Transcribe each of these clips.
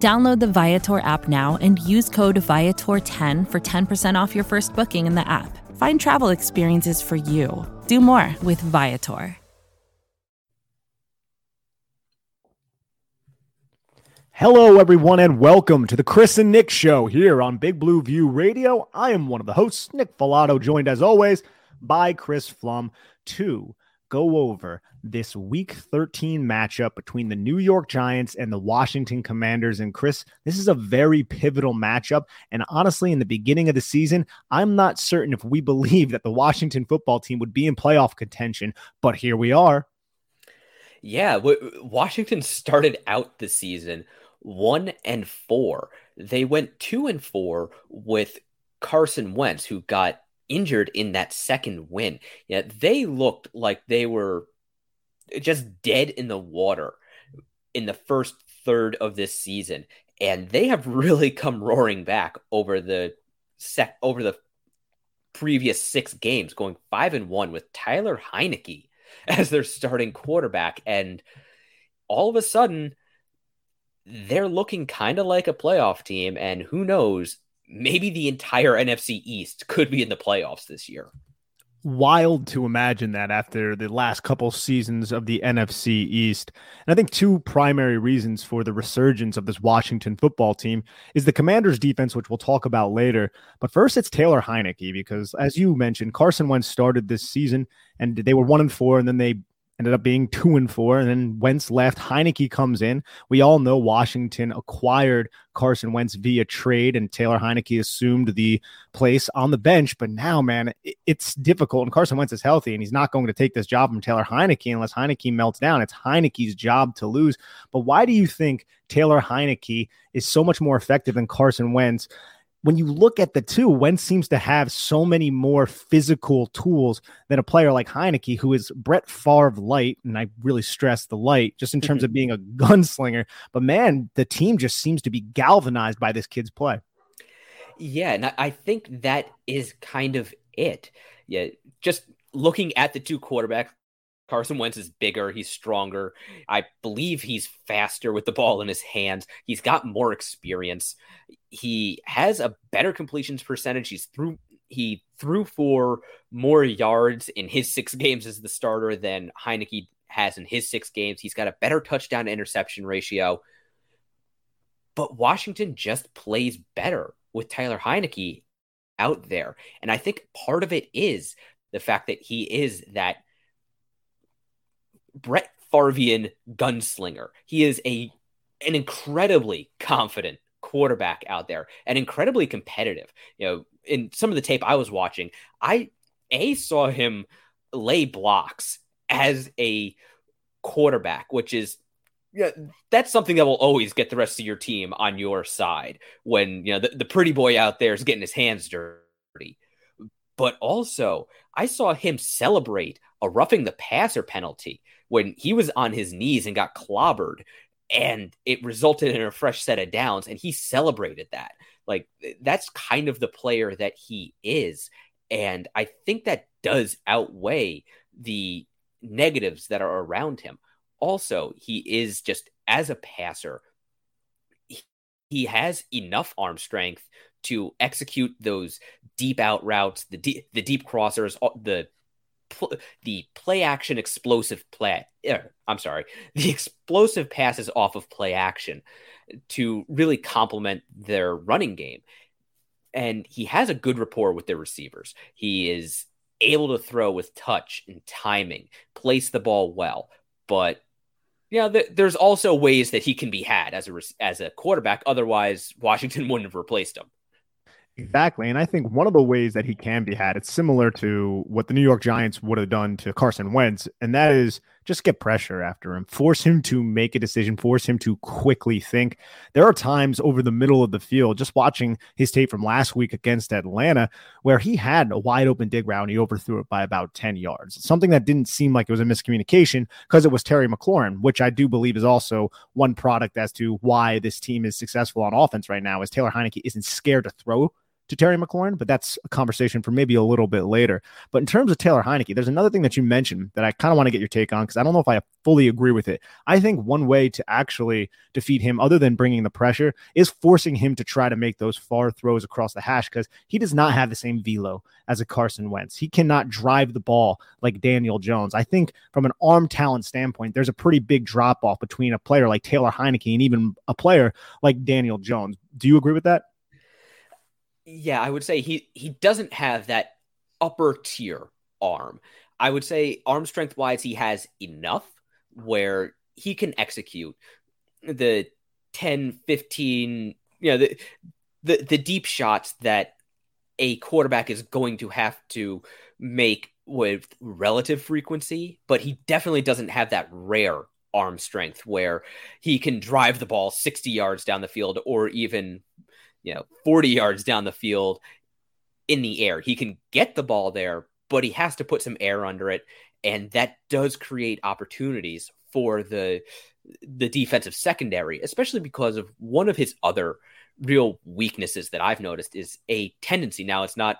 Download the Viator app now and use code Viator10 for 10% off your first booking in the app. Find travel experiences for you. Do more with Viator. Hello, everyone, and welcome to the Chris and Nick Show here on Big Blue View Radio. I am one of the hosts, Nick Falato, joined as always by Chris Pflum to go over this week 13 matchup between the New York Giants and the Washington Commanders. And Chris, this is a very pivotal matchup. And honestly, in the beginning of the season, I'm not certain if we believe that the Washington football team would be in playoff contention, but here we are. Yeah, Washington started out the season one and four. They went two and four with Carson Wentz, who got injured in that second win. Yeah, they looked like they were just dead in the water in the first third of this season, and they have really come roaring back over the sec over the previous six games, going five and one with Tyler Heinicke as their starting quarterback, and all of a sudden they're looking kind of like a playoff team, and who knows, maybe the entire NFC East could be in the playoffs this year. Wild to imagine that after the last couple seasons of the NFC East. And I think two primary reasons for the resurgence of this Washington football team is the Commanders defense, which we'll talk about later. But first, it's Taylor Heinicke, because as you mentioned, Carson Wentz started this season and they were one and four, and then they ended up being two and four. And then Wentz left. Heinicke comes in. We all know Washington acquired Carson Wentz via trade, and Taylor Heinicke assumed the place on the bench. But now, man, it's difficult. And Carson Wentz is healthy, and he's not going to take this job from Taylor Heinicke unless Heinicke melts down. It's Heinicke's job to lose. But why do you think Taylor Heinicke is so much more effective than Carson Wentz? When you look at the two, Wentz seems to have so many more physical tools than a player like Heinicke, who is Brett Favre light, and I really stress the light, just in terms mm-hmm. of being a gunslinger. But man, the team just seems to be galvanized by this kid's play. Yeah, and I think that is kind of it. Yeah, just looking at the two quarterbacks, Carson Wentz is bigger, he's stronger. I believe he's faster with the ball in his hands. He's got more experience. He has a better completions percentage. He's through he threw for more yards in his six games as the starter than Heinicke has in his six games. He's got a better touchdown to interception ratio. But Washington just plays better with Tyler Heinicke out there. And I think part of it is the fact that he is that Brett Farvian gunslinger. He is a an incredibly confident quarterback out there and incredibly competitive. You know, in some of the tape I was watching, I a saw him lay blocks as a quarterback, which is yeah, that's something that will always get the rest of your team on your side when you know the, the pretty boy out there is getting his hands dirty. But also, I saw him celebrate a roughing the passer penalty when he was on his knees and got clobbered and it resulted in a fresh set of downs and he celebrated that. Like that's kind of the player that he is and i think that does outweigh the negatives that are around him. Also he is just as a passer he has enough arm strength to execute those deep out routes the deep the deep crossers the pl- the play action explosive play. Er, I'm sorry, the explosive passes off of play action to really complement their running game. And he has a good rapport with their receivers. He is able to throw with touch and timing, place the ball well. But yeah, th- there's also ways that he can be had as a as a quarterback. Otherwise, Washington wouldn't have replaced him. Exactly. And I think one of the ways that he can be had, it's similar to what the New York Giants would have done to Carson Wentz, and that is just get pressure after him, force him to make a decision, force him to quickly think. There are times over the middle of the field, just watching his tape from last week against Atlanta, where he had a wide open dig route and he overthrew it by about 10 yards. Something that didn't seem like it was a miscommunication because it was Terry McLaurin, which I do believe is also one product as to why this team is successful on offense right now, is Taylor Heinicke isn't scared to throw to Terry McLaurin, but that's a conversation for maybe a little bit later. But in terms of Taylor Heinicke, there's another thing that you mentioned that I kind of want to get your take on because I don't know if I fully agree with it. I think one way to actually defeat him, other than bringing the pressure, is forcing him to try to make those far throws across the hash because he does not have the same velo as a Carson Wentz. He cannot drive the ball like Daniel Jones. I think from an arm talent standpoint, there's a pretty big drop off between a player like Taylor Heinicke and even a player like Daniel Jones. Do you agree with that? Yeah, I would say he he doesn't have that upper tier arm. I would say arm strength wise, he has enough where he can execute the 10, 15, you know, the the, the deep shots that a quarterback is going to have to make with relative frequency, but he definitely doesn't have that rare arm strength where he can drive the ball 60 yards down the field or even you know, 40 yards down the field in the air. He can get the ball there, but he has to put some air under it. And that does create opportunities for the the defensive secondary, especially because of one of his other real weaknesses that I've noticed is a tendency. Now it's not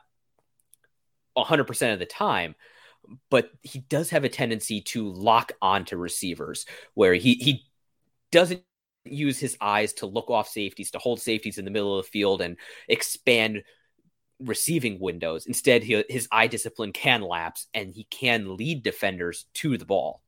100% of the time, but he does have a tendency to lock onto receivers where he he doesn't use his eyes to look off safeties, to hold safeties in the middle of the field and expand receiving windows. Instead, he, his eye discipline can lapse and he can lead defenders to the ball.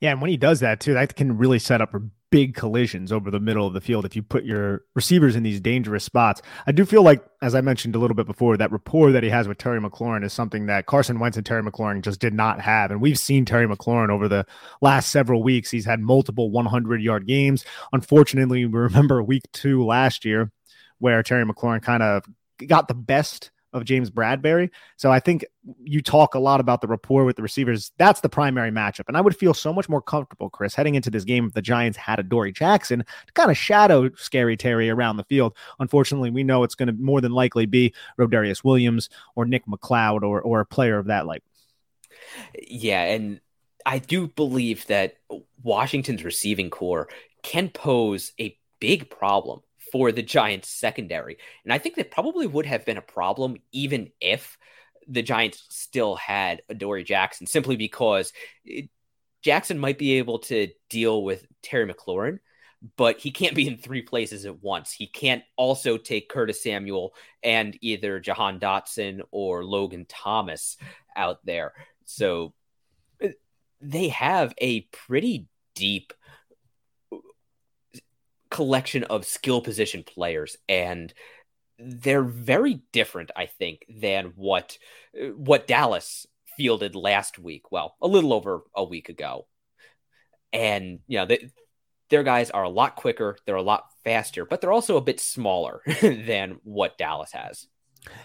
Yeah, and when he does that too, that can really set up big collisions over the middle of the field if you put your receivers in these dangerous spots. I do feel like, as I mentioned a little bit before, that rapport that he has with Terry McLaurin is something that Carson Wentz and Terry McLaurin just did not have. And we've seen Terry McLaurin over the last several weeks. He's had multiple 100 yard games. Unfortunately, we remember week two last year where Terry McLaurin kind of got the best of James Bradberry. So I think you talk a lot about the rapport with the receivers. That's the primary matchup. And I would feel so much more comfortable, Chris, heading into this game if the Giants had a Dory Jackson to kind of shadow Scary Terry around the field. Unfortunately, we know it's going to more than likely be Rodarius Williams or Nick McCloud or, or a player of that like. Yeah. And I do believe that Washington's receiving corps can pose a big problem for the Giants secondary. And I think that probably would have been a problem even if the Giants still had Adoree Jackson, simply because it, Jackson might be able to deal with Terry McLaurin, but he can't be in three places at once. He can't also take Curtis Samuel and either Jahan Dotson or Logan Thomas out there. So uh, they have a pretty deep collection of skill position players and they're very different i think than what uh, what dallas fielded last week. Well a little over a week ago. And you know they, their guys are a lot quicker they're a lot faster but they're also a bit smaller than what dallas has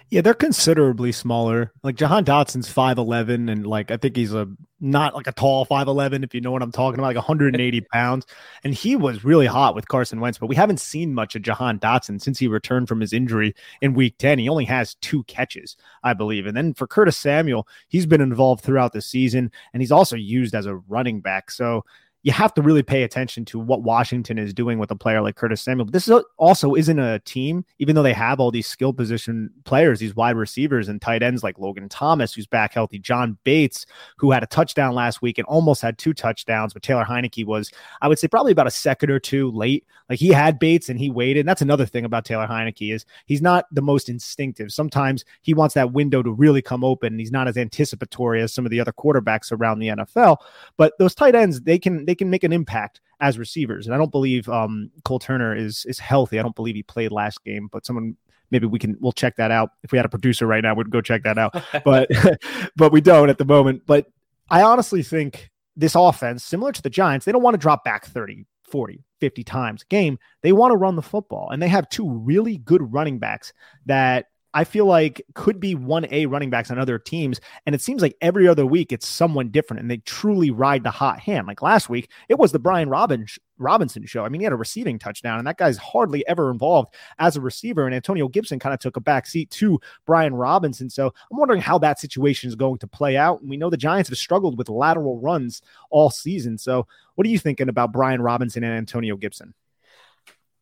yeah, they're considerably smaller. Like Jahan Dotson's 5'11 and like I think he's a not like a tall 5'11 if you know what I'm talking about, like 180 pounds. And he was really hot with Carson Wentz, but we haven't seen much of Jahan Dotson since he returned from his injury in week 10. He only has two catches, I believe. And then for Curtis Samuel, he's been involved throughout the season and he's also used as a running back. So you have to really pay attention to what Washington is doing with a player like Curtis Samuel. But this is also isn't a team, even though they have all these skill position players, these wide receivers and tight ends like Logan Thomas, who's back healthy, John Bates, who had a touchdown last week and almost had two touchdowns, but Taylor Heinicke was, I would say, probably about a second or two late. Like he had Bates and he waited. And that's another thing about Taylor Heinicke is he's not the most instinctive. Sometimes he wants that window to really come open. And he's not as anticipatory as some of the other quarterbacks around the NFL. But those tight ends, they can they they can make an impact as receivers. And I don't believe um, Cole Turner is is healthy. I don't believe he played last game, but someone maybe we can we'll check that out. If we had a producer right now, we'd go check that out. but but we don't at the moment. But I honestly think this offense, similar to the Giants, they don't want to drop back 30, 40, 50 times a game. They want to run the football. And they have two really good running backs that I feel like could be 1A running backs on other teams. And it seems like every other week it's someone different and they truly ride the hot hand. Like last week, it was the Brian Robbins Robinson show. I mean, he had a receiving touchdown, and that guy's hardly ever involved as a receiver. And Antonio Gibson kind of took a back seat to Brian Robinson. So I'm wondering how that situation is going to play out. And we know the Giants have struggled with lateral runs all season. So what are you thinking about Brian Robinson and Antonio Gibson?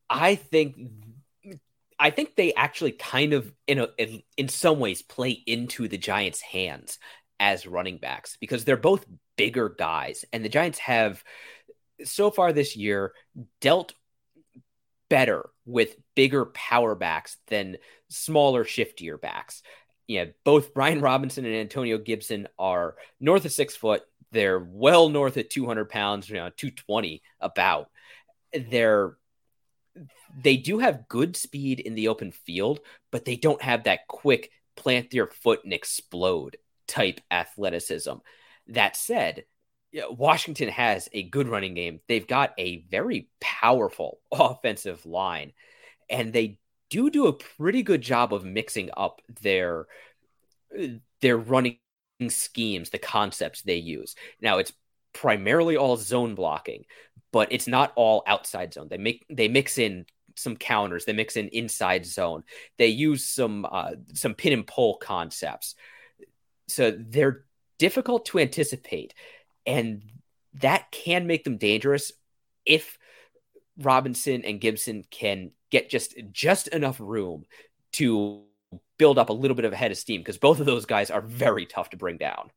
I think I think they actually kind of in a, in, in some ways play into the Giants' hands as running backs because they're both bigger guys and the Giants have so far this year dealt better with bigger power backs than smaller shiftier backs. Yeah, both Brian Robinson and Antonio Gibson are north of six foot. They're well north of 200 pounds, you know, 220 about. They're they do have good speed in the open field, but they don't have that quick plant your foot and explode type athleticism. That said, Washington has a good running game. They've got a very powerful offensive line, and they do do a pretty good job of mixing up their uh, their running schemes, the concepts they use. Now it's primarily all zone blocking, but it's not all outside zone. They make they mix in some counters. They mix in inside zone. They use some uh, some pin and pull concepts. So they're difficult to anticipate, and that can make them dangerous if Robinson and Gibson can get just just enough room to build up a little bit of a head of steam because both of those guys are very tough to bring down.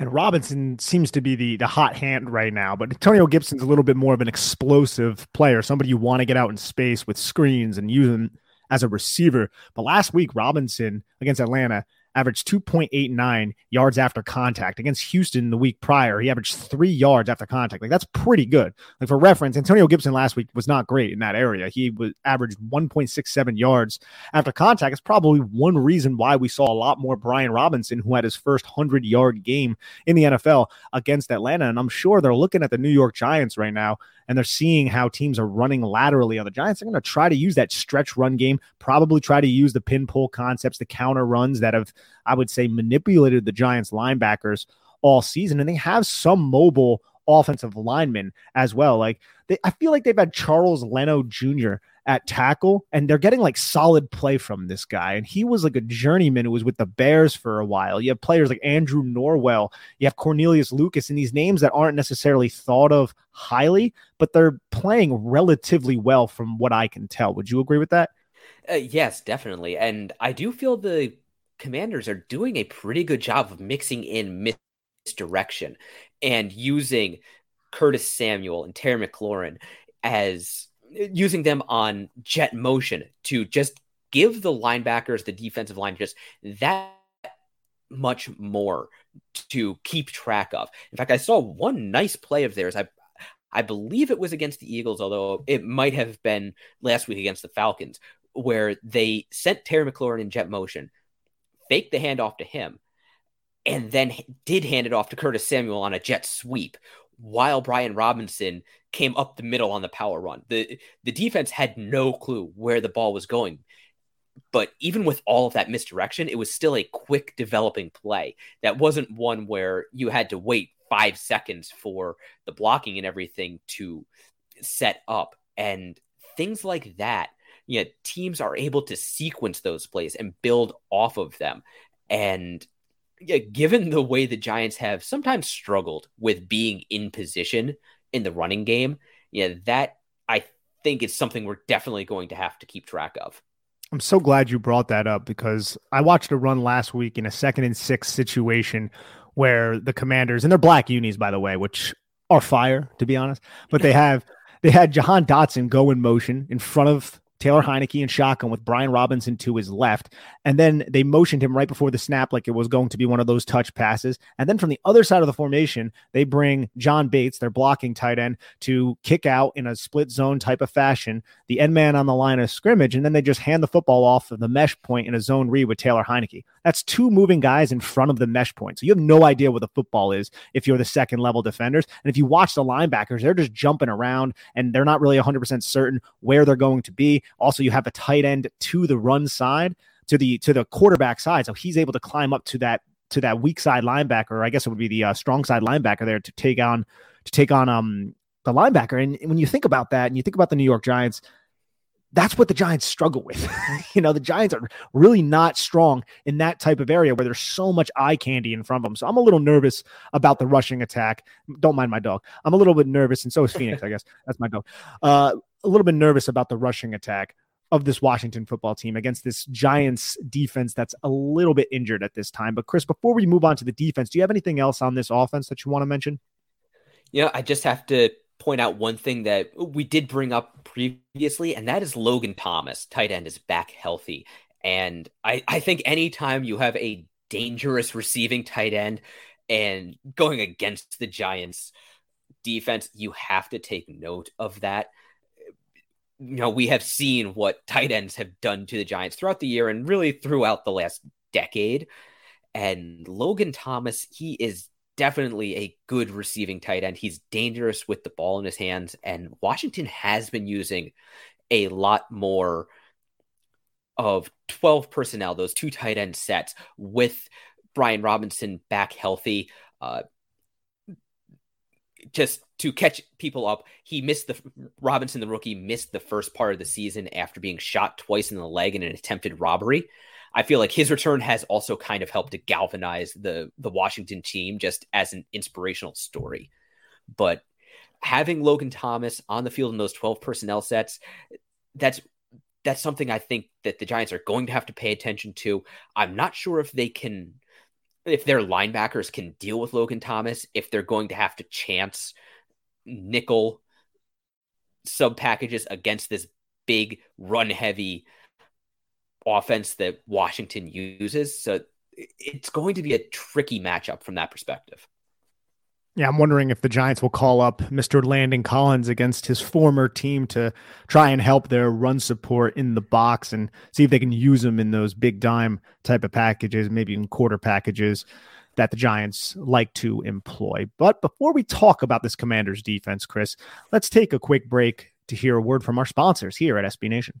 And Robinson seems to be the the hot hand right now, but Antonio Gibson's a little bit more of an explosive player, somebody you want to get out in space with screens and use him as a receiver. But last week, Robinson against Atlanta averaged 2.89 yards after contact. Against Houston the week prior, he averaged three yards after contact. Like that's pretty good. Like for reference, Antonio Gibson last week was not great in that area. He was averaged 1.67 yards after contact. It's probably one reason why we saw a lot more Brian Robinson, who had his first 100 yard game in the NFL against Atlanta. And I'm sure they're looking at the New York Giants right now and they're seeing how teams are running laterally on the Giants, they're going to try to use that stretch run game, probably try to use the pin pull concepts, the counter runs that have, I would say, manipulated the Giants linebackers all season. And they have some mobile offensive linemen as well. Like they, I feel like they've had Charles Leno Jr at tackle, and they're getting like solid play from this guy. And he was like a journeyman who was with the Bears for a while. You have players like Andrew Norwell, you have Cornelius Lucas, and these names that aren't necessarily thought of highly, but they're playing relatively well from what I can tell. Would you agree with that? Uh, yes, definitely. And I do feel the commanders are doing a pretty good job of mixing in misdirection and using Curtis Samuel and Terry McLaurin as using them on jet motion to just give the linebackers, the defensive line, just that much more to keep track of. In fact, I saw one nice play of theirs. I I believe it was against the Eagles, although it might have been last week against the Falcons, where they sent Terry McLaurin in jet motion, faked the handoff to him, and then did hand it off to Curtis Samuel on a jet sweep, while Brian Robinson came up the middle on the power run. The the defense had no clue where the ball was going. But even with all of that misdirection, it was still a quick developing play. That wasn't one where you had to wait five seconds for the blocking and everything to set up. And things like that, you know, teams are able to sequence those plays and build off of them. And yeah, given the way the Giants have sometimes struggled with being in position in the running game, yeah, that I think is something we're definitely going to have to keep track of. I'm so glad you brought that up because I watched a run last week in a second and six situation where the commanders and their black unis, by the way, which are fire, to be honest, but they have they had Jahan Dotson go in motion in front of Taylor Heinicke and shotgun with Brian Robinson to his left. And then they motioned him right before the snap like it was going to be one of those touch passes. And then from the other side of the formation, they bring John Bates, their blocking tight end, to kick out in a split zone type of fashion, the end man on the line of scrimmage. And then they just hand the football off of the mesh point in a zone read with Taylor Heinicke. That's two moving guys in front of the mesh point. So you have no idea what the football is if you're the second level defenders. And if you watch the linebackers, they're just jumping around and they're not really 100% certain where they're going to be. Also, you have a tight end to the run side. to the to the quarterback side. So he's able to climb up to that to that weak side linebacker. Or I guess it would be the uh, strong side linebacker there to take on to take on um the linebacker. And when you think about that, and you think about the New York Giants, that's what the Giants struggle with. you know, the Giants are really not strong in that type of area where there's so much eye candy in front of them. So I'm a little nervous about the rushing attack. Don't mind my dog. I'm a little bit nervous, and so is Phoenix, I guess. That's my dog. Uh, a little bit nervous about the rushing attack of this Washington football team against this Giants defense that's a little bit injured at this time. But Chris, before we move on to the defense, do you have anything else on this offense that you want to mention? Yeah, I just have to point out one thing that we did bring up previously, and that is Logan Thomas, tight end, is back healthy. And I, I think anytime you have a dangerous receiving tight end and going against the Giants defense, you have to take note of that. You know, we have seen what tight ends have done to the Giants throughout the year and really throughout the last decade. And Logan Thomas, he is definitely a good receiving tight end. He's dangerous with the ball in his hands, and Washington has been using a lot more of 12 personnel, those two tight end sets with Brian Robinson back healthy. Uh, just to catch people up, he missed the Robinson, the rookie, missed the first part of the season after being shot twice in the leg in an attempted robbery. I feel like his return has also kind of helped to galvanize the the Washington team just as an inspirational story. But having Logan Thomas on the field in those 12 personnel sets, that's that's something I think that the Giants are going to have to pay attention to. I'm not sure if they can if their linebackers can deal with Logan Thomas, if they're going to have to chance nickel sub packages against this big run heavy offense that Washington uses. So it's going to be a tricky matchup from that perspective. Yeah, I'm wondering if the Giants will call up Mr. Landon Collins against his former team to try and help their run support in the box and see if they can use him in those big dime type of packages, maybe in quarter packages that the Giants like to employ. But before we talk about this Commanders defense, Chris, let's take a quick break to hear a word from our sponsors here at SB Nation.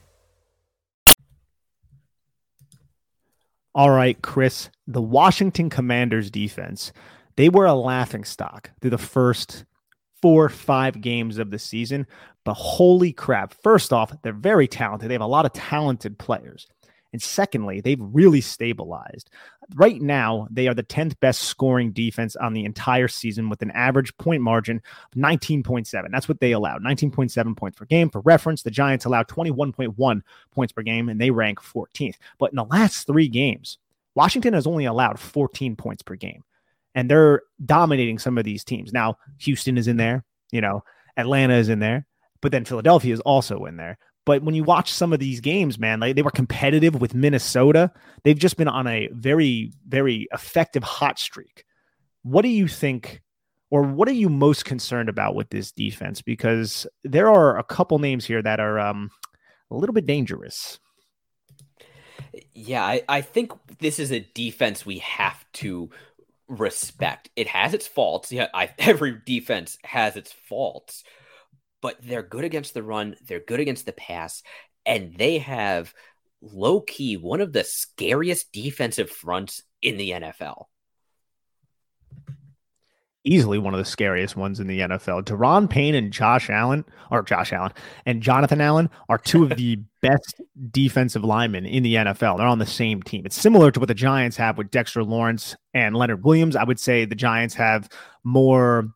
All right, Chris, the Washington Commanders defense, they were a laughing stock through the first four, five games of the season. But holy crap. First off, they're very talented. They have a lot of talented players. And secondly, they've really stabilized. Right now, they are the 10th best scoring defense on the entire season with an average point margin of 19.7. That's what they allowed 19.7 points per game. For reference, the Giants allowed 21.1 points per game and they rank 14th. But in the last three games, Washington has only allowed 14 points per game and they're dominating some of these teams. Now, Houston is in there, you know, Atlanta is in there, but then Philadelphia is also in there. But when you watch some of these games, man, like they were competitive with Minnesota. They've just been on a very, very effective hot streak. What do you think, or what are you most concerned about with this defense? Because there are a couple names here that are um, a little bit dangerous. Yeah, I, I think this is a defense we have to respect. It has its faults. Yeah, I, every defense has its faults, but they're good against the run. They're good against the pass, and they have low key one of the scariest defensive fronts in the NFL. easily one of the scariest ones in the NFL. Daron Payne and Josh Allen, or Josh Allen and Jonathan Allen are two of the best defensive linemen in the NFL. They're on the same team. It's similar to what the Giants have with Dexter Lawrence and Leonard Williams. I would say the Giants have more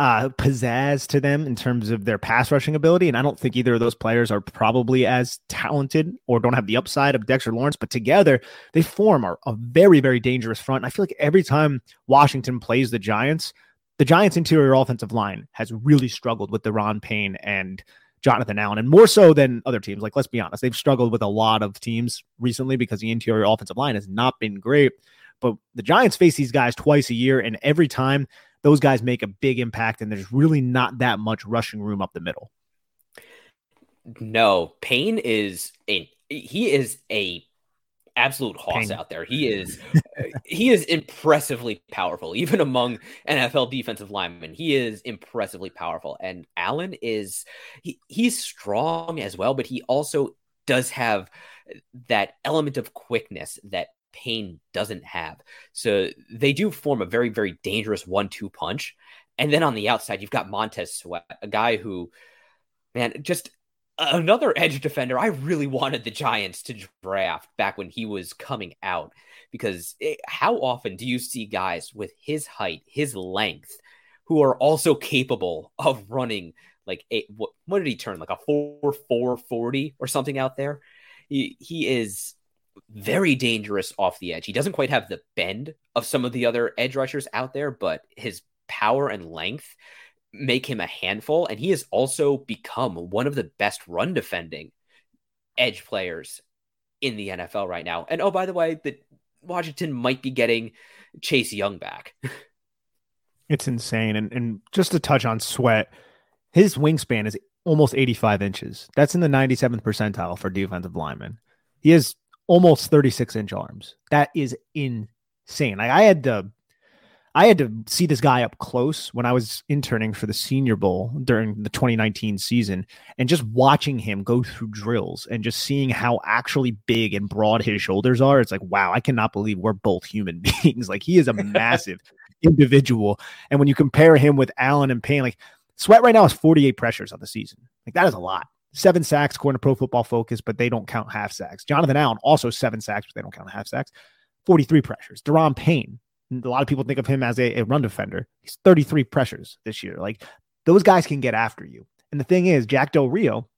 uh, pizzazz to them in terms of their pass rushing ability. And I don't think either of those players are probably as talented or don't have the upside of Dexter Lawrence, but together they form a, a very, very dangerous front. And I feel like every time Washington plays the Giants, the Giants' interior offensive line has really struggled with Daron Payne and Jonathan Allen, and more so than other teams. Like, let's be honest, they've struggled with a lot of teams recently because the interior offensive line has not been great. But the Giants face these guys twice a year, and every time those guys make a big impact, and there's really not that much rushing room up the middle. No, Payne is a he is a absolute hoss Payne. out there. He is uh, he is impressively powerful, even among NFL defensive linemen. He is impressively powerful, and Allen is he he's strong as well, but he also does have that element of quickness that Payne doesn't have. So they do form a very, very dangerous one two punch. And then on the outside, you've got Montez Sweat, a guy who, man, just another edge defender. I really wanted the Giants to draft back when he was coming out because it, how often do you see guys with his height, his length, who are also capable of running like a what, what did he turn like a 4 4 40 or something out there? He, he is very dangerous off the edge. He doesn't quite have the bend of some of the other edge rushers out there, but his power and length make him a handful. And he has also become one of the best run defending edge players in the NFL right now. And oh, by the way, that Washington might be getting Chase Young back. it's insane. And and just to touch on Sweat, his wingspan is almost 85 inches. That's in the 97th percentile for defensive linemen. He has almost 36 inch arms. That is insane. Like I had to I had to see this guy up close when I was interning for the Senior Bowl during the 2019 season and just watching him go through drills and just seeing how actually big and broad his shoulders are. It's like, wow, I cannot believe we're both human beings. like he is a massive individual. And when you compare him with Allen and Payne, like Sweat right now is 48 pressures on the season. Like that is a lot. Seven sacks according to Pro Football Focus, but they don't count half sacks. Jonathan Allen also seven sacks, but they don't count half sacks. 43 pressures. Daron Payne, a lot of people think of him as a, a run defender. He's 33 pressures this year. Like those guys can get after you. And the thing is, Jack Del Rio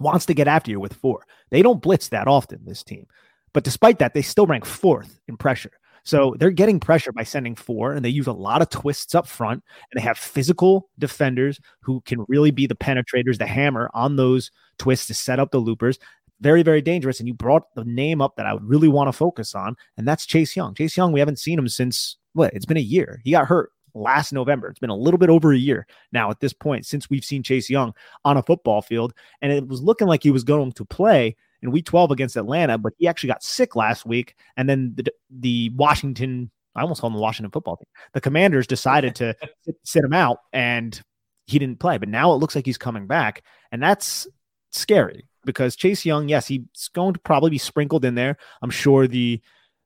wants to get after you with four. They don't blitz that often, this team. But despite that, they still rank fourth in pressure. So they're getting pressure by sending four, and they use a lot of twists up front, and they have physical defenders who can really be the penetrators, the hammer on those twists to set up the loopers. Very, very dangerous. And you brought the name up that I would really want to focus on, and that's Chase Young. Chase Young, we haven't seen him since what? It's been a year. He got hurt last November. It's been a little bit over a year now at this point since we've seen Chase Young on a football field, and it was looking like he was going to play in week 12 against Atlanta, but he actually got sick last week. And then the, the Washington, I almost called him the Washington football team, the commanders decided to sit him out and he didn't play. But now it looks like he's coming back. And that's scary because Chase Young, yes, he's going to probably be sprinkled in there. I'm sure the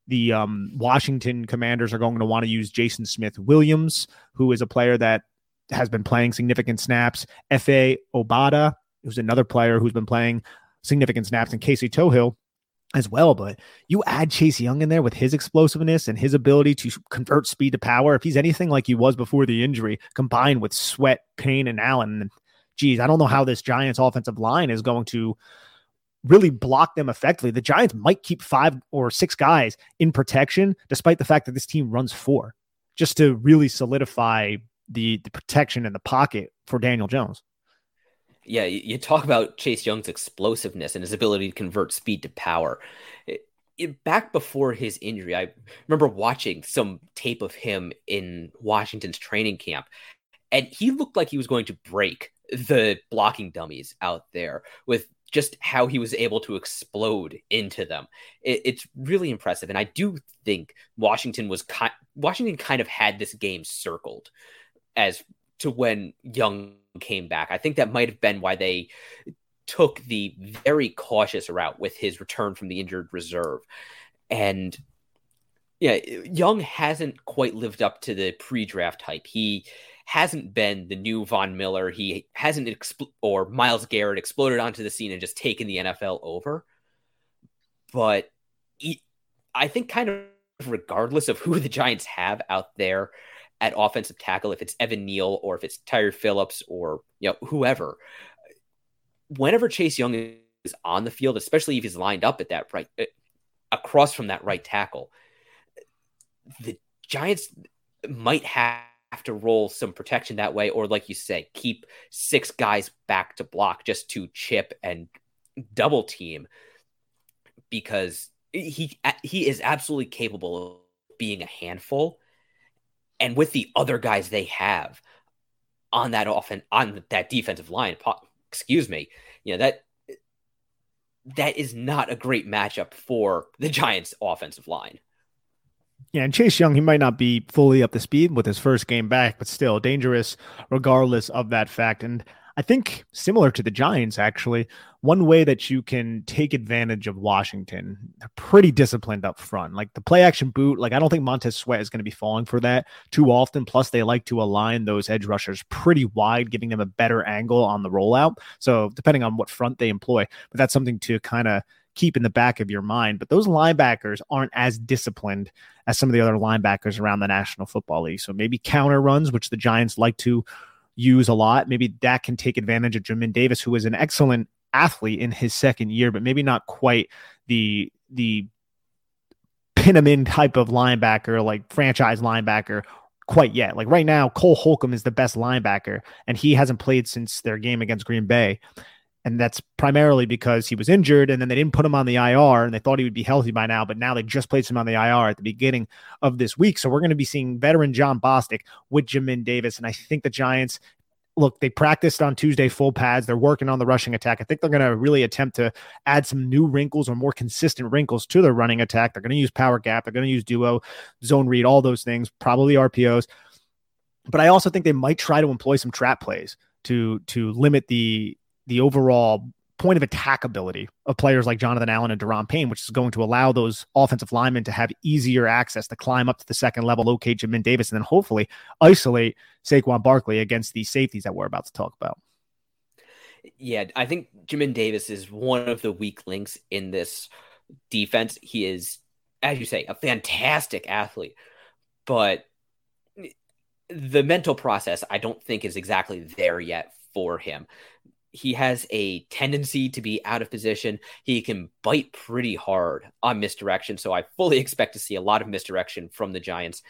the um, Washington Commanders are going to want to use Jason Smith Williams, who is a player that has been playing significant snaps. Efe Obada, who's another player who's been playing significant snaps, and Casey Toohill as well. But you add Chase Young in there with his explosiveness and his ability to convert speed to power. If he's anything like he was before the injury, combined with Sweat, Payne, and Allen, geez, I don't know how this Giants offensive line is going to really block them effectively. The Giants might keep five or six guys in protection, despite the fact that this team runs four, just to really solidify the the protection in the pocket for Daniel Jones yeah, you talk about Chase Young's explosiveness and his ability to convert speed to power. It, it, back before his injury, I remember watching some tape of him in Washington's training camp, and he looked like he was going to break the blocking dummies out there with just how he was able to explode into them. It, it's really impressive, and I do think Washington was ki- Washington kind of had this game circled as to when Young came back. I think that might have been why they took the very cautious route with his return from the injured reserve. And Yeah, Young hasn't quite lived up to the pre-draft hype. He hasn't been the new Von Miller. He hasn't expl- or Myles Garrett exploded onto the scene and just taken the NFL over. But he, I think kind of regardless of who the Giants have out there at offensive tackle, if it's Evan Neal or if it's Tyre Phillips or you know whoever, whenever Chase Young is on the field, especially if he's lined up at that right uh, across from that right tackle, the Giants might have to roll some protection that way, or like you say, keep six guys back to block just to chip and double team because he he is absolutely capable of being a handful. And with the other guys they have on that often on that defensive line, excuse me, you know that that is not a great matchup for the Giants' offensive line. Yeah, and Chase Young, he might not be fully up to speed with his first game back, but still dangerous regardless of that fact. And I think similar to the Giants, actually, one way that you can take advantage of Washington, they're pretty disciplined up front. Like the play action boot, like I don't think Montez Sweat is going to be falling for that too often. Plus, they like to align those edge rushers pretty wide, giving them a better angle on the rollout. So, depending on what front they employ, but that's something to kind of keep in the back of your mind. But those linebackers aren't as disciplined as some of the other linebackers around the National Football League. So maybe counter runs, which the Giants like to use a lot. Maybe that can take advantage of Jamin Davis, who is an excellent athlete in his second year, but maybe not quite the the pin him in type of linebacker, like franchise linebacker quite yet. Like right now, Cole Holcomb is the best linebacker, and he hasn't played since their game against Green Bay. And that's primarily because he was injured and then they didn't put him on the IR and they thought he would be healthy by now. But now they just placed him on the IR at the beginning of this week. So we're going to be seeing veteran Jon Bostic with Jamin Davis. And I think the Giants, look, they practiced on Tuesday full pads. They're working on the rushing attack. I think they're going to really attempt to add some new wrinkles or more consistent wrinkles to their running attack. They're going to use power gap. They're going to use duo, zone read, all those things, probably RPOs. But I also think they might try to employ some trap plays to to limit the the overall point of attack ability of players like Jonathan Allen and Daron Payne, which is going to allow those offensive linemen to have easier access to climb up to the second level, locate Jamin Davis, and then hopefully isolate Saquon Barkley against these safeties that we're about to talk about. Yeah, I think Jamin Davis is one of the weak links in this defense. He is, as you say, a fantastic athlete, but the mental process I don't think is exactly there yet for him he has a tendency to be out of position. He can bite pretty hard on misdirection. So I fully expect to see a lot of misdirection from the Giants.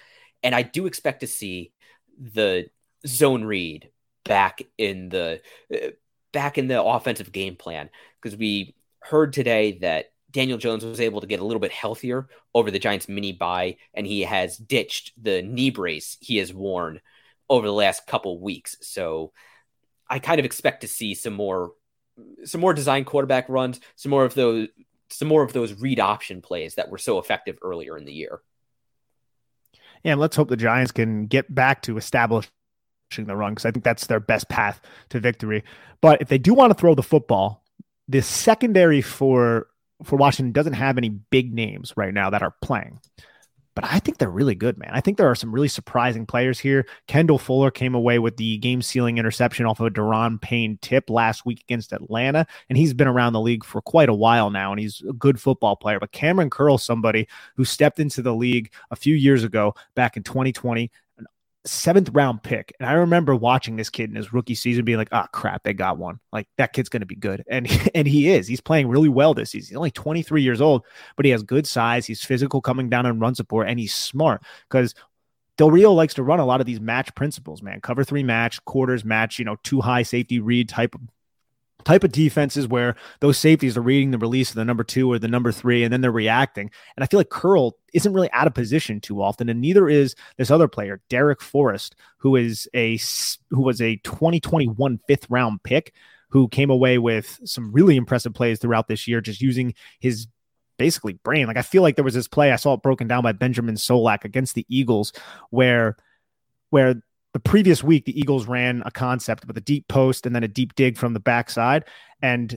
And I do expect to see the zone read back in the uh, back in the offensive game plan because we heard today that Daniel Jones was able to get a little bit healthier over the Giants mini bye and he has ditched the knee brace he has worn over the last couple weeks. So I kind of expect to see some more some more design quarterback runs, some more of those some more of those read option plays that were so effective earlier in the year. Yeah, and let's hope the Giants can get back to establishing the run because I think that's their best path to victory. But if they do want to throw the football, the secondary for for Washington doesn't have any big names right now that are playing but I think they're really good, man. I think there are some really surprising players here. Kendall Fuller came away with the game sealing interception off of a Daron Payne tip last week against Atlanta, and he's been around the league for quite a while now, and he's a good football player. But Kamren Curl, somebody who stepped into the league a few years ago, back in 2020, seventh round pick. And I remember watching this kid in his rookie season being like, oh crap, they got one. Like that kid's gonna be good. And and he is. He's playing really well this season. He's only 23 years old, but he has good size. He's physical coming down and run support, and he's smart because Del Rio likes to run a lot of these match principles, man. Cover three match, quarters match, you know, two high safety read type type of defenses where those safeties are reading the release of the number two or the number three, and then they're reacting. And I feel like Curl isn't really out of position too often, and neither is this other player, Darrick Forrest, who is a who was a 2021 fifth round pick who came away with some really impressive plays throughout this year, just using his basically brain. Like I feel like there was this play I saw it broken down by Benjamin Solak against the Eagles, where where the previous week, the Eagles ran a concept with a deep post and then a deep dig from the backside. And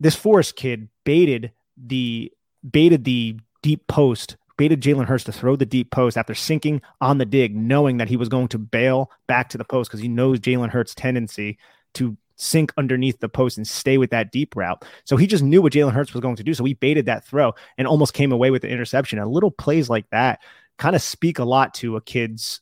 this Forrest kid baited the baited the deep post baited Jalen Hurts to throw the deep post after sinking on the dig, knowing that he was going to bail back to the post because he knows Jalen Hurts' tendency to sink underneath the post and stay with that deep route. So he just knew what Jalen Hurts was going to do. So he baited that throw and almost came away with the interception. And little plays like that kind of speak a lot to a kid's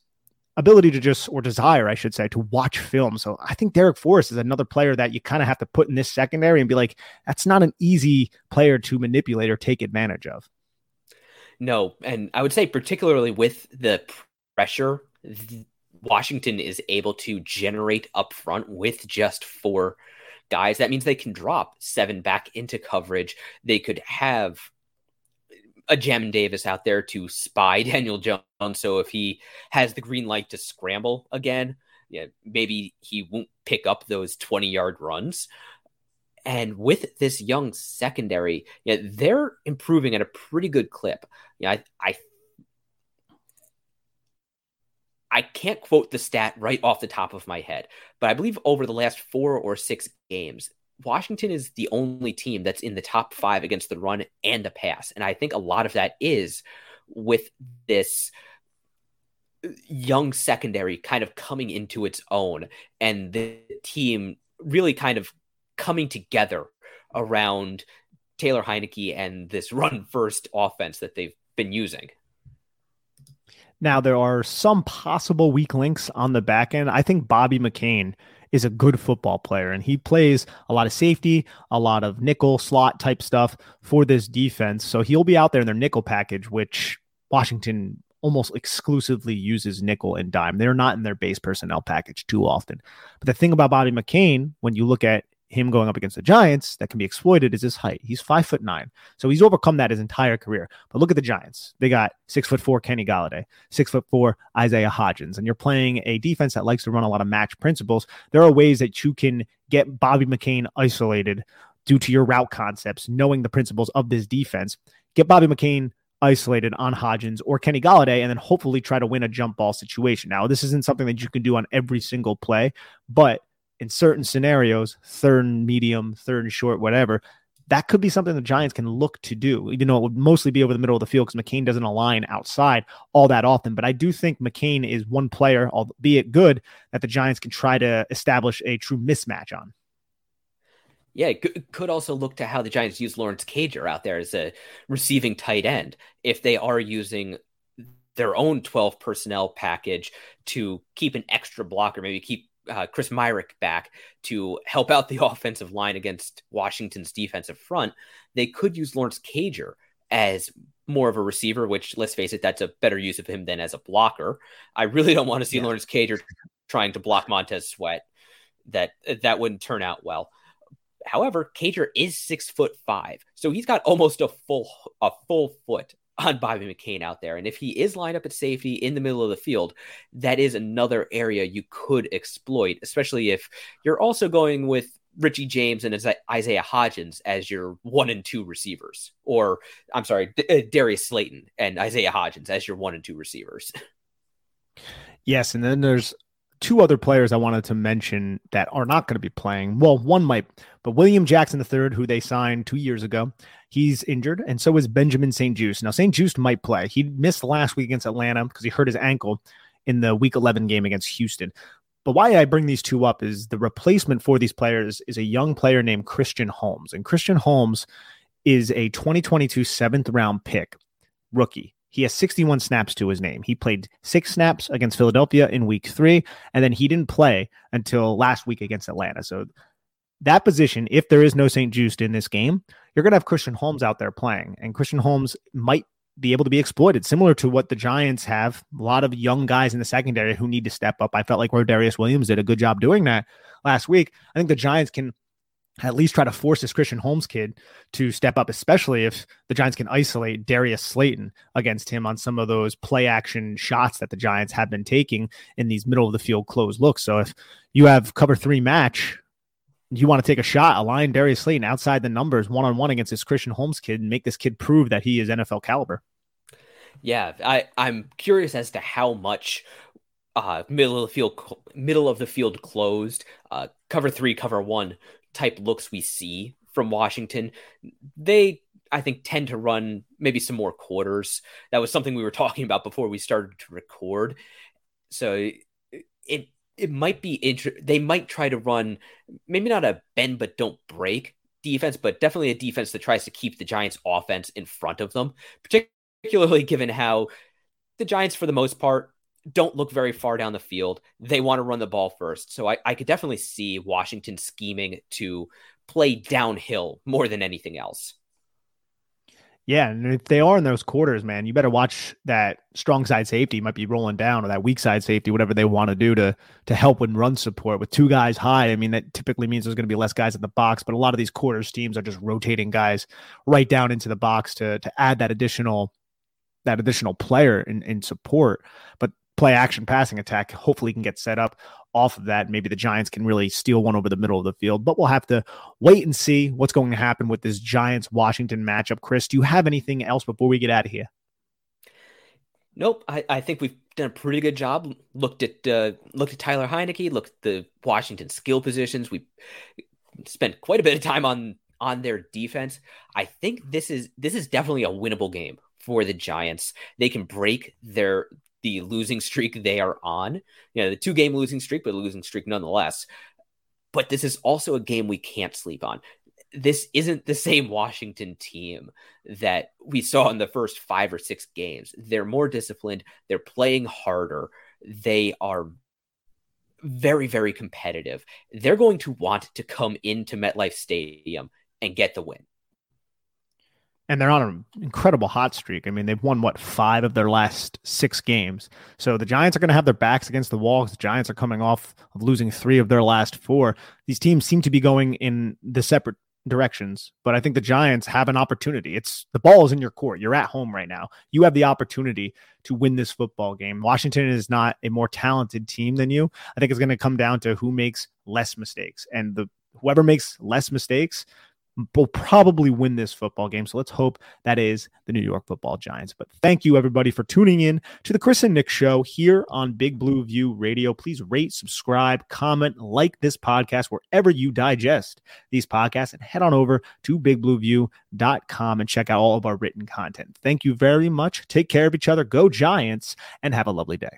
ability to just or desire, I should say, to watch film. So I think Darrick Forrest is another player that you kind of have to put in this secondary and be like, that's not an easy player to manipulate or take advantage of. No, and I would say particularly with the pressure Washington is able to generate up front with just four guys. That means they can drop seven back into coverage. They could have a Jamin Davis out there to spy Daniel Jones. So if he has the green light to scramble again, yeah, maybe he won't pick up those 20 yard runs. And with this young secondary, yeah, they're improving at a pretty good clip. Yeah, I, I I can't quote the stat right off the top of my head, but I believe over the last four or six games, Washington is the only team that's in the top five against the run and the pass. And I think a lot of that is with this young secondary kind of coming into its own and the team really kind of coming together around Taylor Heinicke and this run first offense that they've been using. Now, there are some possible weak links on the back end. I think Bobby McCain is a good football player and he plays a lot of safety, a lot of nickel slot type stuff for this defense. So he'll be out there in their nickel package, which Washington almost exclusively uses nickel and dime. They're not in their base personnel package too often. But the thing about Bobby McCain, when you look at him going up against the Giants that can be exploited is his height. He's five foot nine. So he's overcome that his entire career. But look at the Giants. They got six foot four Kenny Golladay, six foot four Isaiah Hodgins. And you're playing a defense that likes to run a lot of match principles. There are ways that you can get Bobby McCain isolated due to your route concepts, knowing the principles of this defense. Get Bobby McCain isolated on Hodgins or Kenny Golladay, and then hopefully try to win a jump ball situation. Now, this isn't something that you can do on every single play, but in certain scenarios, third and medium, third and short, whatever, that could be something the Giants can look to do, even though it would mostly be over the middle of the field because McCain doesn't align outside all that often. But I do think McCain is one player, albeit good, that the Giants can try to establish a true mismatch on. Yeah, could also look to how the Giants use Lawrence Cager out there as a receiving tight end. If they are using their own 12 personnel package to keep an extra blocker, maybe keep uh, Chris Myarick back to help out the offensive line against Washington's defensive front, they could use Lawrence Cager as more of a receiver, which let's face it, that's a better use of him than as a blocker. I really don't want to see yeah. Lawrence Cager trying to block Montez Sweat. That that wouldn't turn out well. However, Cager is six foot five, so he's got almost a full a full foot on Bobby McCain out there. And if he is lined up at safety in the middle of the field, that is another area you could exploit, especially if you're also going with Richie James and Isaiah Hodgins as your one and two receivers. Or, I'm sorry, D- uh, Darius Slayton and Isaiah Hodgins as your one and two receivers. Yes. And then there's two other players I wanted to mention that are not going to be playing. Well, one might, but William Jackson III, who they signed two years ago, he's injured, and so is Benjamin St-Juste. Now, St-Juste might play. He missed last week against Atlanta because he hurt his ankle in the Week 11 game against Houston. But why I bring these two up is the replacement for these players is a young player named Christian Holmes, and Christian Holmes is a 2022 seventh round pick rookie. He has 61 snaps to his name. He played six snaps against Philadelphia in week three, and then he didn't play until last week against Atlanta. So that position, if there is no St-Juste in this game, you're going to have Christian Holmes out there playing, and Christian Holmes might be able to be exploited, similar to what the Giants have. A lot of young guys in the secondary who need to step up. I felt like Rodarius Williams did a good job doing that last week. I think the Giants can at least try to force this Christian Holmes kid to step up, especially if the Giants can isolate Darius Slayton against him on some of those play action shots that the Giants have been taking in these middle of the field close looks. So if you have cover three match, you want to take a shot, align Darius Slayton outside the numbers one on one against this Christian Holmes kid and make this kid prove that he is NFL caliber. Yeah, I, I'm curious as to how much uh, middle of the field, middle of the field closed, uh, cover three, cover one type looks we see from Washington, they I think, tend to run maybe some more quarters. That was something we were talking about before we started to record. So it it might be inter- they might try to run maybe not a bend but don't break defense, but definitely a defense that tries to keep the Giants offense in front of them, particularly given how the Giants, for the most part, don't look very far down the field. They want to run the ball first. So I, I could definitely see Washington scheming to play downhill more than anything else. Yeah, and if they are in those quarters, man, you better watch that strong side safety might be rolling down or that weak side safety, whatever they want to do to to help with run support with two guys high. I mean, that typically means there's going to be less guys in the box, but a lot of these quarters teams are just rotating guys right down into the box to to add that additional that additional player in, in support. But play action passing attack hopefully can get set up off of that. Maybe the Giants can really steal one over the middle of the field, but we'll have to wait and see what's going to happen with this Giants Washington matchup. Chris, do you have anything else before we get out of here? Nope. I, I think we've done a pretty good job. Looked at uh, looked at Tyler Heinicke, looked at the Washington skill positions. We spent quite a bit of time on on their defense. I think this is this is definitely a winnable game for the Giants. They can break their the losing streak they are on. You know, the two game losing streak, but losing streak nonetheless. But this is also a game we can't sleep on. This isn't the same Washington team that we saw in the first five or six games. They're more disciplined, they're playing harder, they are very, very competitive. They're going to want to come into MetLife Stadium and get the win and they're on an incredible hot streak. I mean, they've won what five of their last six games. So the Giants are going to have their backs against the wall. The Giants are coming off of losing three of their last four. These teams seem to be going in the separate directions, but I think the Giants have an opportunity. It's the ball is in your court. You're at home right now. You have the opportunity to win this football game. Washington is not a more talented team than you. I think it's going to come down to who makes less mistakes, and the whoever makes less mistakes will probably win this football game. So let's hope that is the New York football Giants. But thank you, everybody, for tuning in to the Chris and Nick show here on Big Blue View Radio. Please rate, subscribe, comment, like this podcast wherever you digest these podcasts, and head on over to bigblueview.com and check out all of our written content. Thank you very much. Take care of each other. Go Giants, and have a lovely day.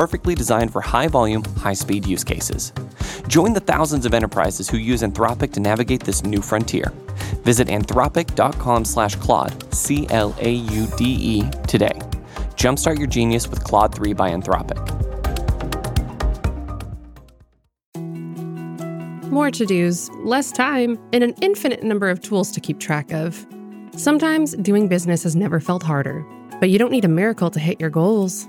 perfectly designed for high volume, high speed use cases. Join the thousands of enterprises who use Anthropic to navigate this new frontier. Visit anthropic.com slash Claude, C L A U D E, today. Jumpstart your genius with Claude 3 by Anthropic. More to dos, less time, and an infinite number of tools to keep track of. Sometimes doing business has never felt harder, but you don't need a miracle to hit your goals.